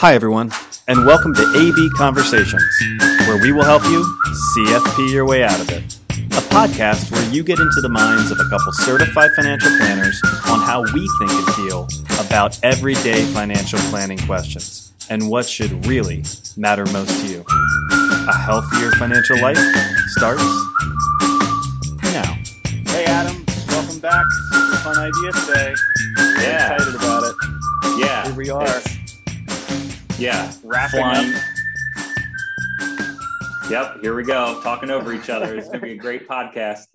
Hi, everyone, and welcome to AB Conversations, where we will help you CFP your way out of it. A podcast where you get into the minds of a couple certified financial planners on how we think and feel about everyday financial planning questions and what should really matter most to you. A healthier financial life starts now. Hey Adam, welcome back. Fun idea today. Yeah. excited about it. Yeah. Here we are. Yeah. Wrapping Flying. up. Yep. Here we go. Talking over each other. It's going to be a great podcast.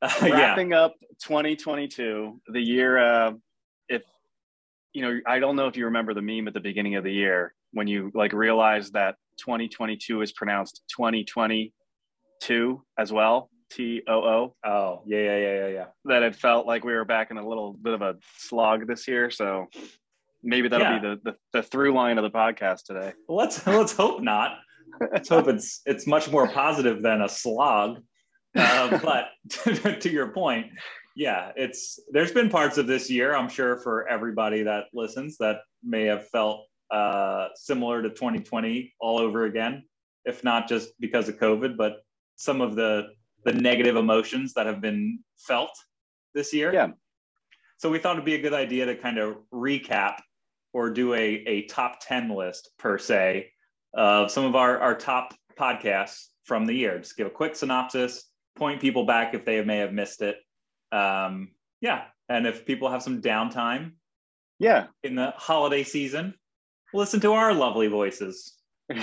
Uh, yeah. Wrapping up 2022, the year. Uh, if you know, I don't know if you remember the meme at the beginning of the year when you like realized that 2022 is pronounced 2022 as well. T O O. Oh, yeah, yeah, yeah, yeah, yeah. That it felt like we were back in a little bit of a slog this year. So maybe that'll Yeah. be the, the the through line of the podcast today. Let's let's hope not. Let's hope it's it's much more positive than a slog. Uh, but to your point, yeah, it's there's been parts of this year, I'm sure, for everybody that listens that may have felt uh, similar to 2020 all over again, if not just because of COVID, but some of the the negative emotions that have been felt this year. Yeah. So we thought it'd be a good idea to kind of recap or do a, a top 10 list per se of some of our, our top podcasts from the year. Just give a quick synopsis, point people back if they may have missed it. Um, yeah. And if people have some downtime Yeah. in the holiday season, listen to our lovely voices.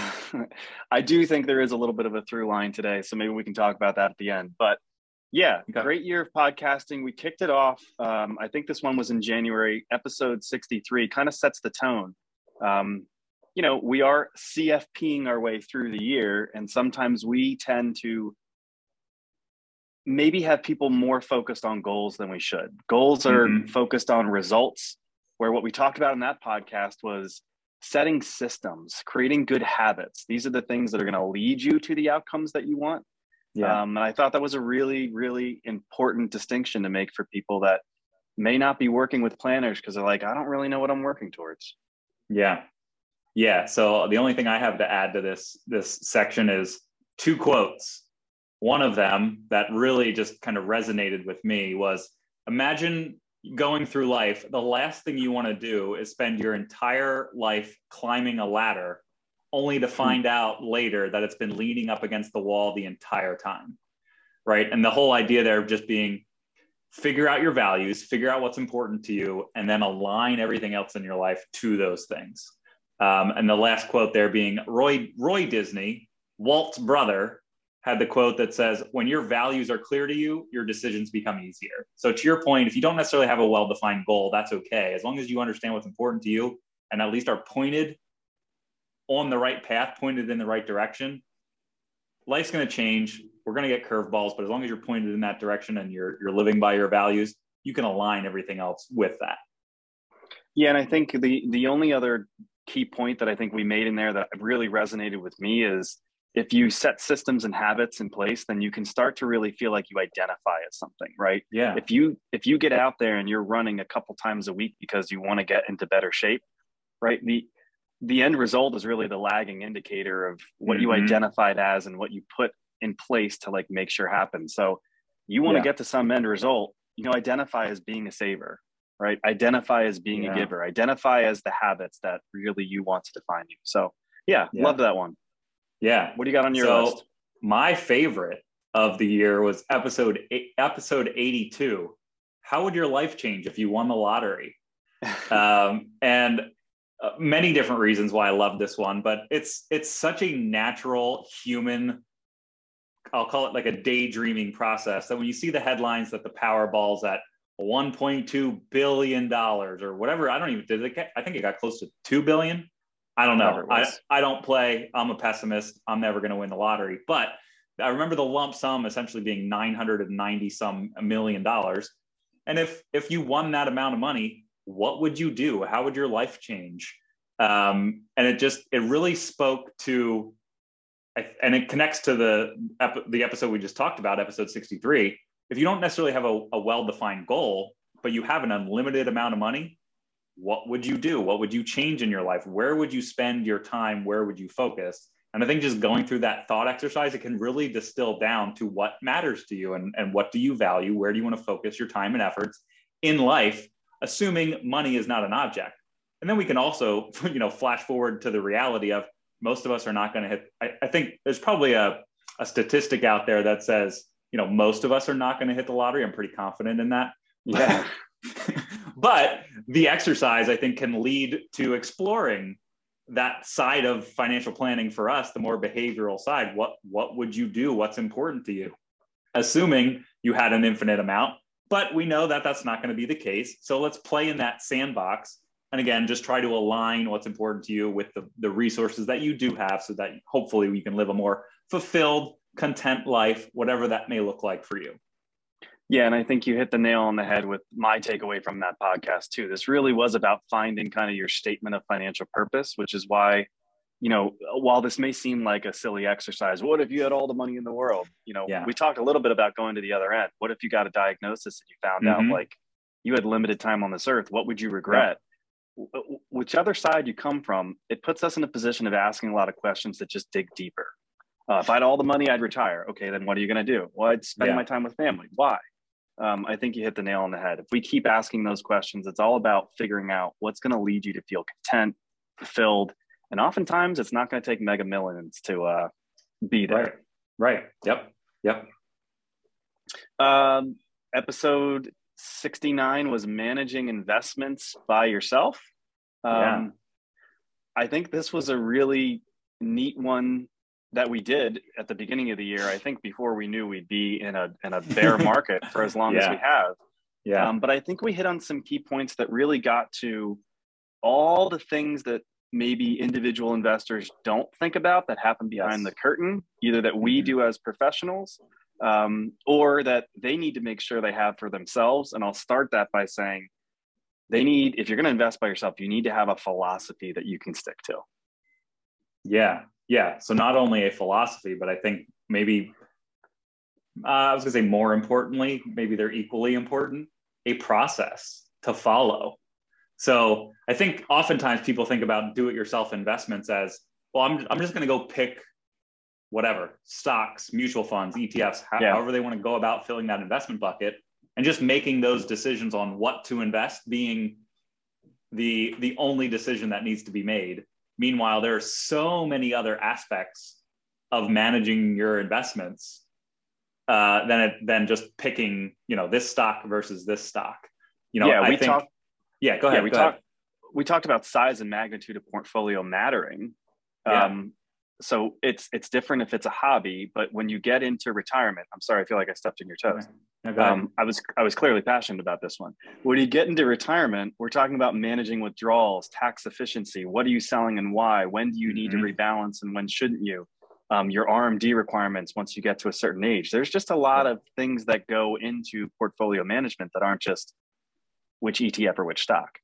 I do think there is a little bit of a through line today, so maybe we can talk about that at the end. But yeah, Okay. great year of podcasting. We kicked it off. Um, I think this one was in January, episode 63, kind of sets the tone. Um, you know, we are CFPing our way through the year, and sometimes we tend to maybe have people more focused on goals than we should. Goals are Mhm. focused on results, where what we talked about in that podcast was setting systems, creating good habits. These are the things that are going to lead you to the outcomes that you want. Um, and I thought that was a really, really important distinction to make for people that may not be working with planners because they're like, I don't really know what I'm working towards. Yeah. Yeah. So the only thing I have to add to this this section is two quotes. One of them that really just kind of resonated with me was imagine going through life, the last thing you want to do is spend your entire life climbing a ladder only to find out later that it's been leaning up against the wall the entire time. Right. And the whole idea there of just being figure out your values, figure out what's important to you, and then align everything else in your life to those things. Um, and the last quote there being Roy Roy Disney, Walt's brother, had the quote that says, "When your values are clear to you, your decisions become easier." So to your point, if you don't necessarily have a well-defined goal, that's okay, as long as you understand what's important to you and at least are pointed on the right path, pointed in the right direction. Life's going to change. We're going to get curveballs, but as long as you're pointed in that direction and you're you're living by your values, you can align everything else with that. Yeah, and I think the the only other key point that I think we made in there that really resonated with me is if you set systems and habits in place, then you can start to really feel like you identify as something, right? Yeah. If you if you get out there and you're running a couple times a week because you want to get into better shape, right? The the end result is really the lagging indicator of what you Mhm. identified as and what you put in place to like make sure happen. So you want to Yeah. get to some end result, you know, identify as being a saver, right? Identify as being Yeah. a giver, identify as the habits that really you want to define you. So yeah, Yeah. love that one. Yeah. What do you got on your so list? my favorite of the year was episode eight, episode 82 how would your life change if you won the lottery um, and uh, many different reasons why i love this one but it's it's such a natural human i'll call it like a daydreaming process that when you see the headlines that the powerball's at 1.2 billion dollars or whatever i don't even did it get, i think it got close to 2 billion I don't know. I. I don't play. I'm a pessimist. I'm never going to win the lottery. But I remember the lump sum essentially being 990 some million dollars. And if if you won that amount of money, what would you do? How would your life change? Um, and it just it really spoke to, and it connects to the the episode we just talked about, episode 63. If you don't necessarily have a, a well defined goal, but you have an unlimited amount of money, what would you do? What would you change in your life? Where would you spend your time? Where would you focus? And I think just going through that thought exercise, it can really distill down to what matters to you and, and what do you value? Where do you want to focus your time and efforts in life, assuming money is not an object? And then we can also, you know, flash forward to the reality of most of us are not going to hit. I, I think there's probably a, a statistic out there that says, you know, most of us are not going to hit the lottery. I'm pretty confident in that. Yeah. but the exercise, I think, can lead to exploring that side of financial planning for us, the more behavioral side. What what would you do? What's important to you? Assuming you had an infinite amount, but we know that that's not going to be the case. So let's play in that sandbox. And again, just try to align what's important to you with the, the resources that you do have so that hopefully we can live a more fulfilled, content life, whatever that may look like for you. Yeah, and I think you hit the nail on the head with my takeaway from that podcast too. This really was about finding kind of your statement of financial purpose, which is why, you know, while this may seem like a silly exercise, what if you had all the money in the world? You know, yeah. we talked a little bit about going to the other end. What if you got a diagnosis and you found mm-hmm. out like you had limited time on this earth? What would you regret? Yeah. Whichever side you come from, it puts us in a position of asking a lot of questions that just dig deeper. Uh, if I had all the money, I'd retire. Okay, then what are you going to do? Well, I'd spend yeah. my time with family. Why? um, I think you hit the nail on the head. If we keep asking those questions, it's all about figuring out what's going to lead you to feel content, fulfilled, and oftentimes it's not going to take mega millions to uh, be there. Right. right. Yep. Yep. Um, episode 69 was managing investments by yourself. Um, yeah. I think this was a really neat one that we did at the beginning of the year. I think before we knew we'd be in a in a bear market for as long yeah. as we have. Yeah. Um, but I think we hit on some key points that really got to all the things that maybe individual investors don't think about that happen behind yes. the curtain, either that we mm-hmm. do as professionals um, or that they need to make sure they have for themselves. And I'll start that by saying they need, if you're going to invest by yourself, you need to have a philosophy that you can stick to. Yeah, yeah so not only a philosophy but i think maybe uh, i was going to say more importantly maybe they're equally important a process to follow so i think oftentimes people think about do it yourself investments as well i'm, I'm just going to go pick whatever stocks mutual funds etfs yeah. however they want to go about filling that investment bucket and just making those decisions on what to invest being the the only decision that needs to be made Meanwhile, there are so many other aspects of managing your investments uh, than it, than just picking, you know, this stock versus this stock. You know, yeah, I we think, talked. Yeah, go ahead. Yeah, we talked. We talked about size and magnitude of portfolio mattering. Yeah. Um, so it's it's different if it's a hobby, but when you get into retirement, I'm sorry, I feel like I stepped in your toes. No, um, I was I was clearly passionate about this one. When you get into retirement, we're talking about managing withdrawals, tax efficiency. What are you selling and why? When do you need mm-hmm. to rebalance and when shouldn't you? Um, your RMD requirements once you get to a certain age. There's just a lot of things that go into portfolio management that aren't just which ETF or which stock.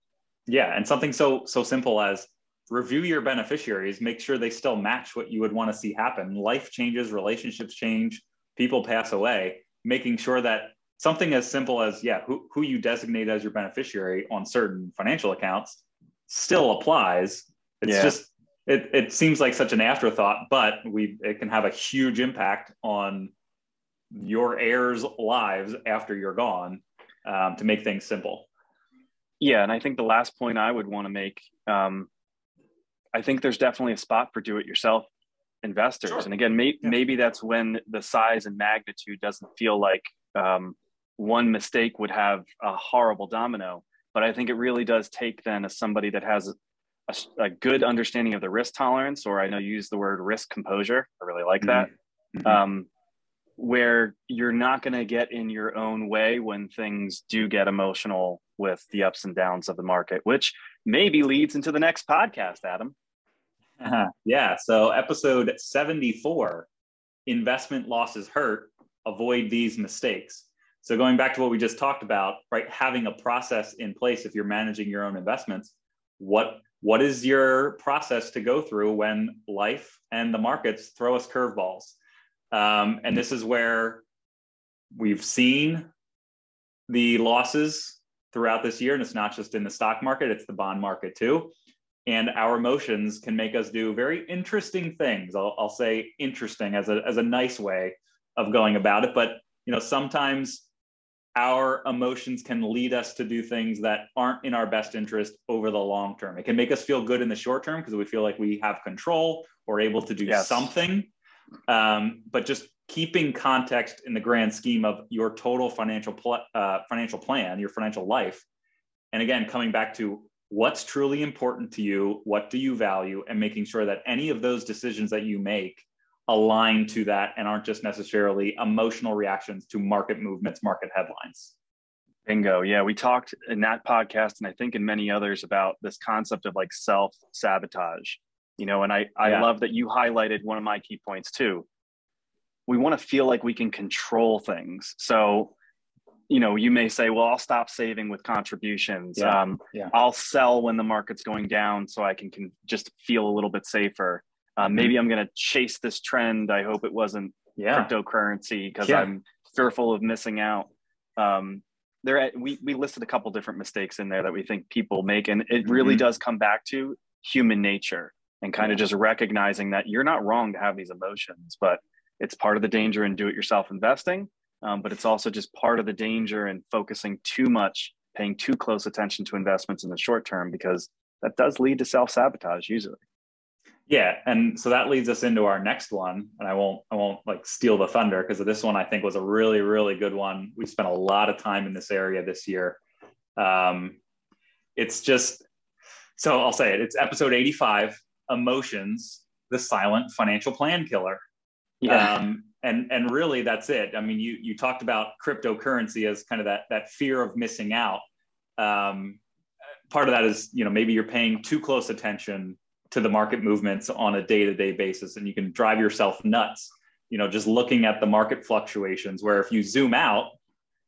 Yeah, and something so so simple as review your beneficiaries, make sure they still match what you would want to see happen. Life changes, relationships change, people pass away, making sure that something as simple as, yeah, who, who you designate as your beneficiary on certain financial accounts still applies. It's yeah. just, it, it seems like such an afterthought, but we, it can have a huge impact on your heirs' lives after you're gone um, to make things simple. Yeah, and I think the last point I would want to make um, I think there's definitely a spot for do it yourself investors. Sure. And again, may, yeah. maybe that's when the size and magnitude doesn't feel like um, one mistake would have a horrible domino. But I think it really does take then as somebody that has a, a, a good understanding of the risk tolerance, or I know you use the word risk composure. I really like that. Mm-hmm. mm-hmm. Um, where you're not going to get in your own way when things do get emotional with the ups and downs of the market, which maybe leads into the next podcast, Adam. Uh-huh. Yeah. So, episode 74 investment losses hurt, avoid these mistakes. So, going back to what we just talked about, right? Having a process in place if you're managing your own investments, what what is your process to go through when life and the markets throw us curveballs? Um, and this is where we've seen the losses throughout this year. And it's not just in the stock market, it's the bond market too. And our emotions can make us do very interesting things. I'll, I'll say interesting as a, as a nice way of going about it. But, you know, sometimes our emotions can lead us to do things that aren't in our best interest over the long term. It can make us feel good in the short term because we feel like we have control or able to do yes. something. Um, but just keeping context in the grand scheme of your total financial pl- uh, financial plan, your financial life, and again coming back to what's truly important to you, what do you value, and making sure that any of those decisions that you make align to that and aren't just necessarily emotional reactions to market movements, market headlines. Bingo. Yeah, we talked in that podcast and I think in many others about this concept of like self sabotage. You know, and I I yeah. love that you highlighted one of my key points too. We want to feel like we can control things. So, you know, you may say, well, I'll stop saving with contributions. Yeah. Um, yeah. I'll sell when the market's going down so I can, can just feel a little bit safer. Uh, mm-hmm. maybe I'm going to chase this trend. I hope it wasn't yeah. cryptocurrency because yeah. I'm fearful of missing out. Um, there, we we listed a couple different mistakes in there that we think people make, and it really mm-hmm. does come back to human nature and kind yeah. of just recognizing that you're not wrong to have these emotions, but it's part of the danger in do-it-yourself investing. Um, but it's also just part of the danger in focusing too much, paying too close attention to investments in the short term because that does lead to self-sabotage usually. Yeah, and so that leads us into our next one, and I won't I won't like steal the thunder because this one I think was a really really good one. We spent a lot of time in this area this year. Um, it's just so I'll say it. It's episode eighty five. Emotions, the silent financial plan killer. Yeah. Um, and and really that's it. I mean, you you talked about cryptocurrency as kind of that that fear of missing out. Um, part of that is you know maybe you're paying too close attention to the market movements on a day-to-day basis and you can drive yourself nuts you know just looking at the market fluctuations where if you zoom out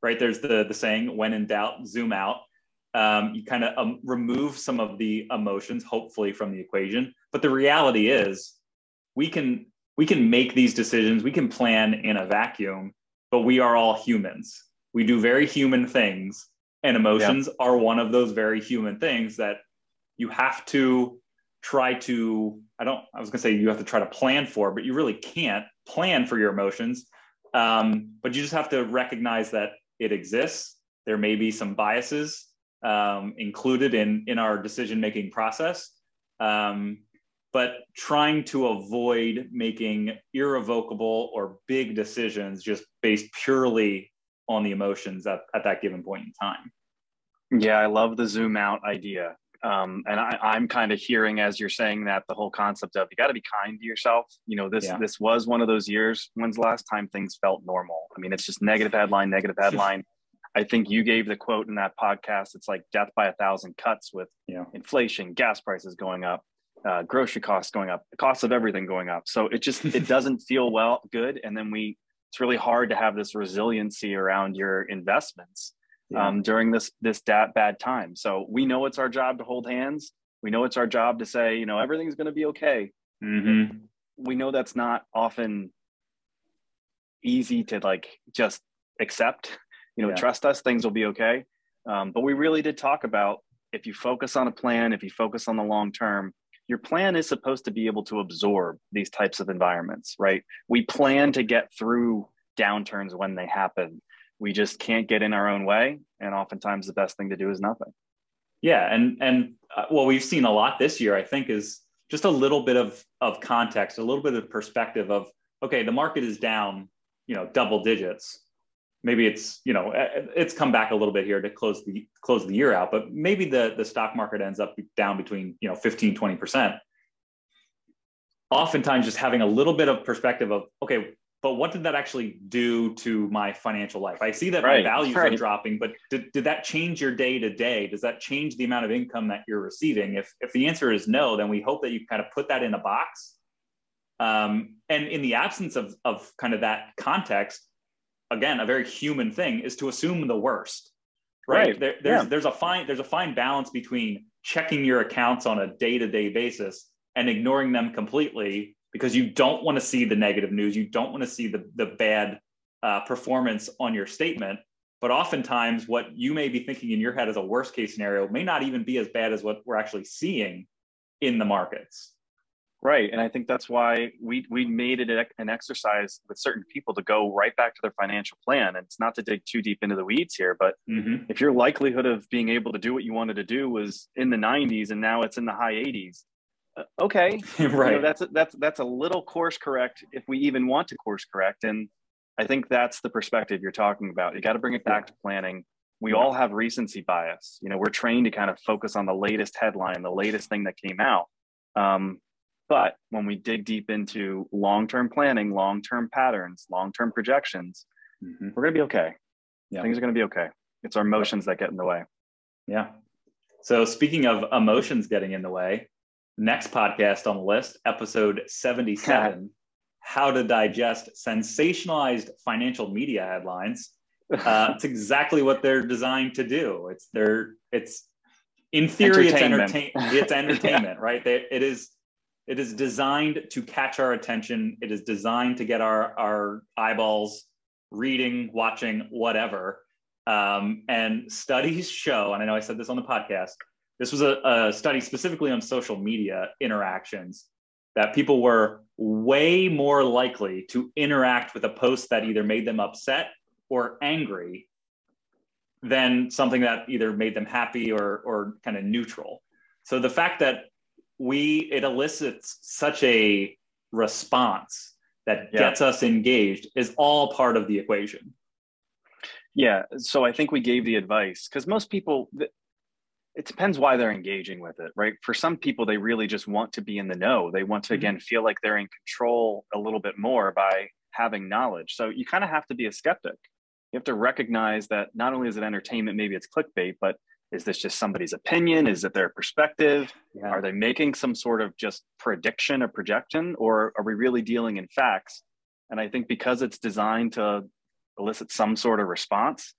right there's the the saying when in doubt zoom out um, you kind of um, remove some of the emotions hopefully from the equation but the reality is we can we can make these decisions. We can plan in a vacuum but we are all humans. We do very human things and emotions yeah. are one of those very human things that you have to try to i don't i was going to say you have to try to plan for but you really can't plan for your emotions. Um, but you just have to recognize that it exists. There may be some biases um, included in in our decision making process. Um, but trying to avoid making irrevocable or big decisions just based purely on the emotions at, at that given point in time yeah i love the zoom out idea um, and I, am kind of hearing as you're saying that the whole concept of you got to be kind to yourself. You know, this yeah. this was one of those years. When's the last time things felt normal? I mean, it's just negative headline, negative headline. I think you gave the quote in that podcast. It's like death by a thousand cuts with you know, inflation, gas prices going up, uh, grocery costs going up, the cost of everything going up. So it just it doesn't feel well good. And then we it's really hard to have this resiliency around your investments yeah. um, during this this da- bad time. So we know it's our job to hold hands. We know it's our job to say, you know, everything's going to be okay. Mm-hmm. We know that's not often easy to like just accept. You know, yeah. trust us, things will be okay. Um, but we really did talk about if you focus on a plan, if you focus on the long term, your plan is supposed to be able to absorb these types of environments, right? We plan to get through downturns when they happen. We just can't get in our own way and oftentimes the best thing to do is nothing. Yeah and and uh, what we've seen a lot this year i think is just a little bit of of context a little bit of perspective of okay the market is down you know double digits maybe it's you know it's come back a little bit here to close the close the year out but maybe the the stock market ends up down between you know 15 20% oftentimes just having a little bit of perspective of okay but what did that actually do to my financial life? I see that right, my values right. are dropping, but did, did that change your day to day? Does that change the amount of income that you're receiving? If, if the answer is no, then we hope that you kind of put that in a box. Um, and in the absence of, of kind of that context, again, a very human thing is to assume the worst, right? right. There, there's, yeah. there's a fine, there's a fine balance between checking your accounts on a day-to-day basis and ignoring them completely because you don't want to see the negative news. You don't want to see the, the bad uh, performance on your statement. but oftentimes what you may be thinking in your head as a worst case scenario may not even be as bad as what we're actually seeing in the markets. Right. And I think that's why we, we made it an exercise with certain people to go right back to their financial plan. And it's not to dig too deep into the weeds here, but mm-hmm. if your likelihood of being able to do what you wanted to do was in the 90s and now it's in the high 80s, uh, okay. right. You know, that's, a, that's, that's a little course correct if we even want to course correct. And I think that's the perspective you're talking about. You got to bring it back to planning. We all have recency bias. You know, we're trained to kind of focus on the latest headline, the latest thing that came out. Um, but when we dig deep into long term planning, long term patterns, long term projections, mm-hmm. we're going to be okay. Yeah. Things are going to be okay. It's our emotions that get in the way. Yeah. So, speaking of emotions getting in the way, next podcast on the list, episode 77 How to Digest Sensationalized Financial Media Headlines. Uh, it's exactly what they're designed to do. It's their, it's in theory, it's entertain, it's entertainment, yeah. right? They, it is it is designed to catch our attention. It is designed to get our, our eyeballs reading, watching, whatever. Um, and studies show, and I know I said this on the podcast, this was a, a study specifically on social media interactions that people were way more likely to interact with a post that either made them upset or angry than something that either made them happy or, or kind of neutral. So the fact that we it elicits such a response that yeah. gets us engaged is all part of the equation. Yeah so i think we gave the advice because most people it depends why they're engaging with it right? For some people they really just want to be in the know. They want to mm-hmm. again feel like they're in control a little bit more by having knowledge. So you kind of have to be a skeptic. You have to recognize that not only is it entertainment maybe it's clickbait but is this just somebody's opinion? Is it their perspective? Yeah. are they making some sort of just prediction or projection or are we really dealing in facts? And i think because it's designed to elicit some sort of response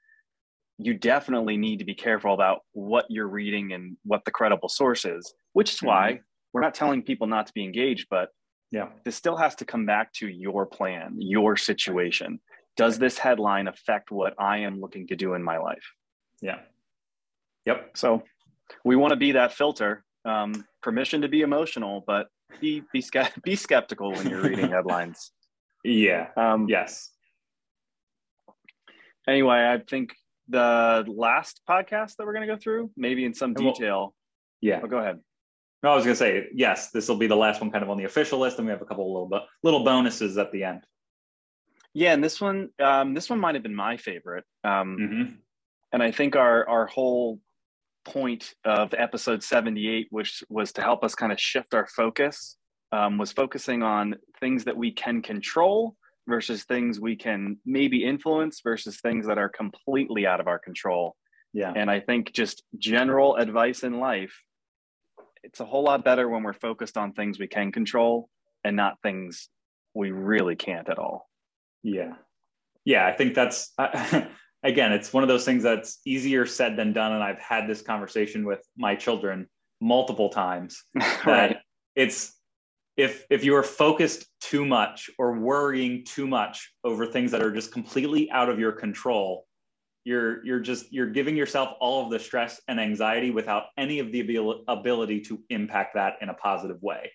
you definitely need to be careful about what you're reading and what the credible source is which is mm-hmm. why we're not telling people not to be engaged but yeah. this still has to come back to your plan your situation. Does this headline affect what i am looking to do in my life? Yeah Yep. So we want to be that filter. Um, permission to be emotional, but be be, be skeptical when you're reading headlines. Yeah. Um, yes. Anyway, I think the last podcast that we're going to go through, maybe in some detail. yeah. Oh, go ahead. No, I was going to say yes. This will be the last one, kind of on the official list, and we have a couple little bu- little bonuses at the end. Yeah, and this one, um, this one might have been my favorite. Um, mm-hmm. And I think our our whole point of episode 78, which was to help us kind of shift our focus, um, was focusing on things that we can control versus things we can maybe influence versus things that are completely out of our control. Yeah. And I think just general advice in life, it's a whole lot better when we're focused on things we can control and not things we really can't at all. Yeah. Yeah. I think that's, again, it's one of those things that's easier said than done. And I've had this conversation with my children multiple times. right. It's if if you are focused too much or worrying too much over things that are just completely out of your control, you're you're just you're giving yourself all of the stress and anxiety without any of the ability to impact that in a positive way.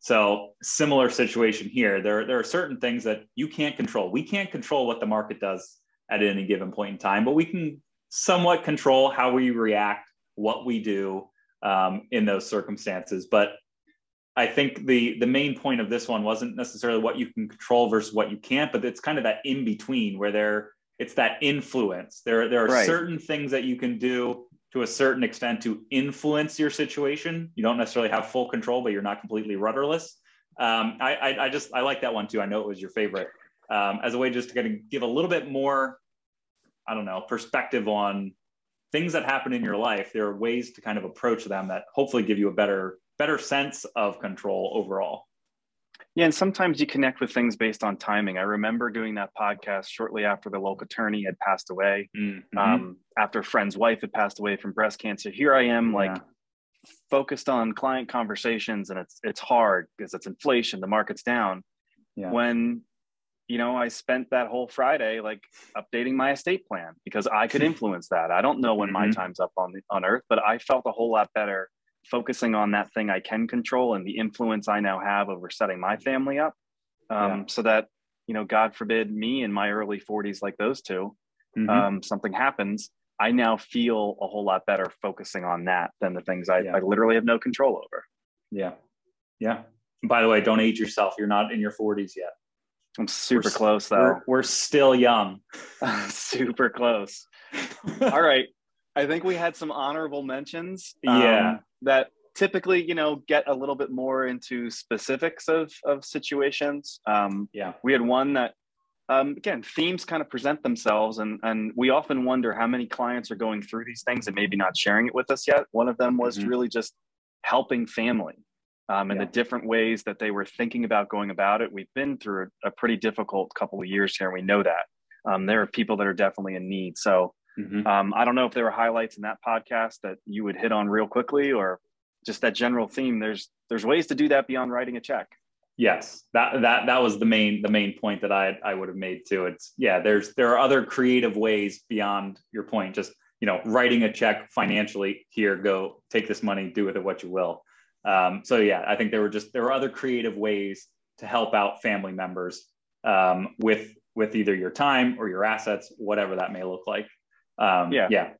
So similar situation here. There, there are certain things that you can't control. We can't control what the market does at any given point in time, but we can somewhat control how we react, what we do um, in those circumstances. But I think the the main point of this one wasn't necessarily what you can control versus what you can't, but it's kind of that in between where there it's that influence. There there are right. certain things that you can do to a certain extent to influence your situation. You don't necessarily have full control, but you're not completely rudderless. Um, I, I, I just I like that one too. I know it was your favorite um, as a way just to kind of give a little bit more, I don't know, perspective on things that happen in your life. There are ways to kind of approach them that hopefully give you a better better sense of control overall. Yeah, and sometimes you connect with things based on timing. I remember doing that podcast shortly after the local attorney had passed away, mm-hmm. um, after a friend's wife had passed away from breast cancer. Here I am, like yeah. focused on client conversations, and it's it's hard because it's inflation, the market's down. Yeah. When you know, I spent that whole Friday like updating my estate plan because I could influence that. I don't know when my mm-hmm. time's up on the, on earth, but I felt a whole lot better focusing on that thing I can control and the influence I now have over setting my family up. Um, yeah. So that, you know, God forbid me in my early 40s, like those 2 mm-hmm. um, something happens. I now feel a whole lot better focusing on that than the things I, yeah. I literally have no control over. Yeah. Yeah. by the way, don't age yourself. You're not in your 40s yet. I'm super we're, close though. We're, we're still young. super close. All right. I think we had some honorable mentions. Um, yeah. That typically, you know, get a little bit more into specifics of of situations. Um, yeah. We had one that, um, again, themes kind of present themselves, and and we often wonder how many clients are going through these things and maybe not sharing it with us yet. One of them was mm-hmm. really just helping family um, and yeah. the different ways that they were thinking about going about it. We've been through a, a pretty difficult couple of years here, and we know that. Um, there are people that are definitely in need. So mm-hmm. um, I don't know if there were highlights in that podcast that you would hit on real quickly, or just that general theme. There's there's ways to do that beyond writing a check. Yes, that that that was the main the main point that I I would have made too. It's yeah, there's there are other creative ways beyond your point. Just you know, writing a check financially. Here, go take this money, do with it what you will. Um, so yeah, I think there were just there were other creative ways to help out family members um, with with either your time or your assets, whatever that may look like. Um, yeah, yeah.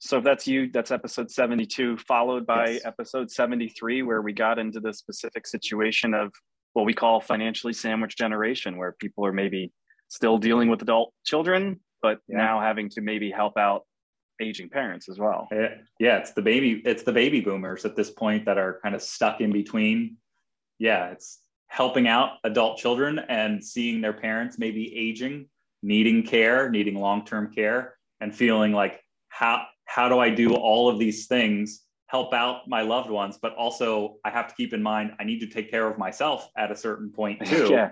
So if that's you, that's episode 72, followed by yes. episode 73, where we got into the specific situation of what we call financially sandwiched generation, where people are maybe still dealing with adult children, but yeah. now having to maybe help out aging parents as well. Yeah, it's the baby it's the baby boomers at this point that are kind of stuck in between. Yeah, it's helping out adult children and seeing their parents maybe aging, needing care, needing long-term care and feeling like how how do I do all of these things help out my loved ones but also I have to keep in mind I need to take care of myself at a certain point too. yeah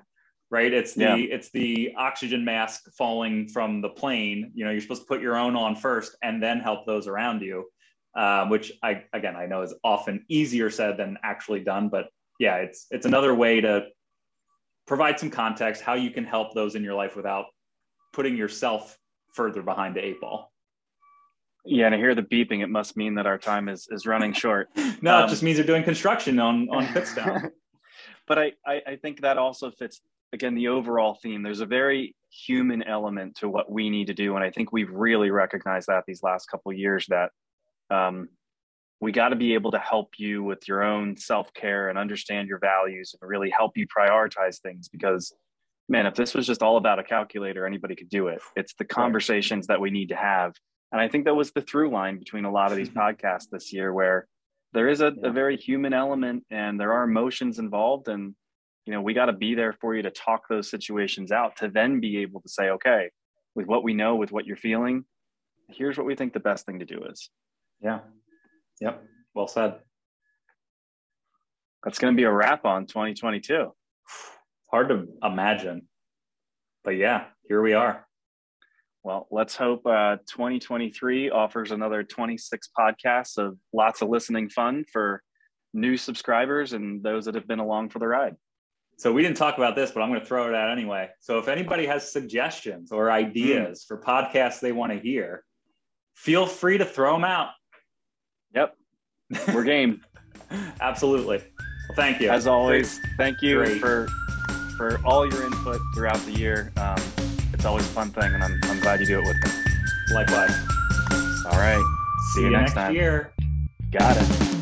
right it's the yeah. it's the oxygen mask falling from the plane you know you're supposed to put your own on first and then help those around you um, which i again i know is often easier said than actually done but yeah it's it's another way to provide some context how you can help those in your life without putting yourself further behind the eight ball yeah, and I hear the beeping. It must mean that our time is is running short. no, um, it just means you're doing construction on on Kutztown. but I, I I think that also fits again the overall theme there's a very human element to what we need to do. And i think we've really recognized that these last couple years that um, we got to be able to help you with your own self-care and understand your values and really help you prioritize things because man if this was just all about a calculator anybody could do it. It's the conversations that we need to have. And i think that was the through line between a lot of these podcasts this year where there is a, yeah. a very human element and there are emotions involved and you know we got to be there for you to talk those situations out to then be able to say okay with what we know with what you're feeling here's what we think the best thing to do is. Yeah. Yep. Well said. That's going to be a wrap on 2022 hard to imagine. But yeah here we are. Well let's hope uh, 2023 offers another 26 podcasts of lots of listening fun for new subscribers and those that have been along for the ride so we didn't talk about this, but I'm going to throw it out anyway. So if anybody has suggestions or ideas mm. for podcasts they want to hear, feel free to throw them out. Yep. We're game. Absolutely. Well, thank you. As always, thank you Great. for for all your input throughout the year. Um, it's always a fun thing, and I'm, I'm glad you do it with me. Likewise. All right. See, See you, next, next time. year. Got it.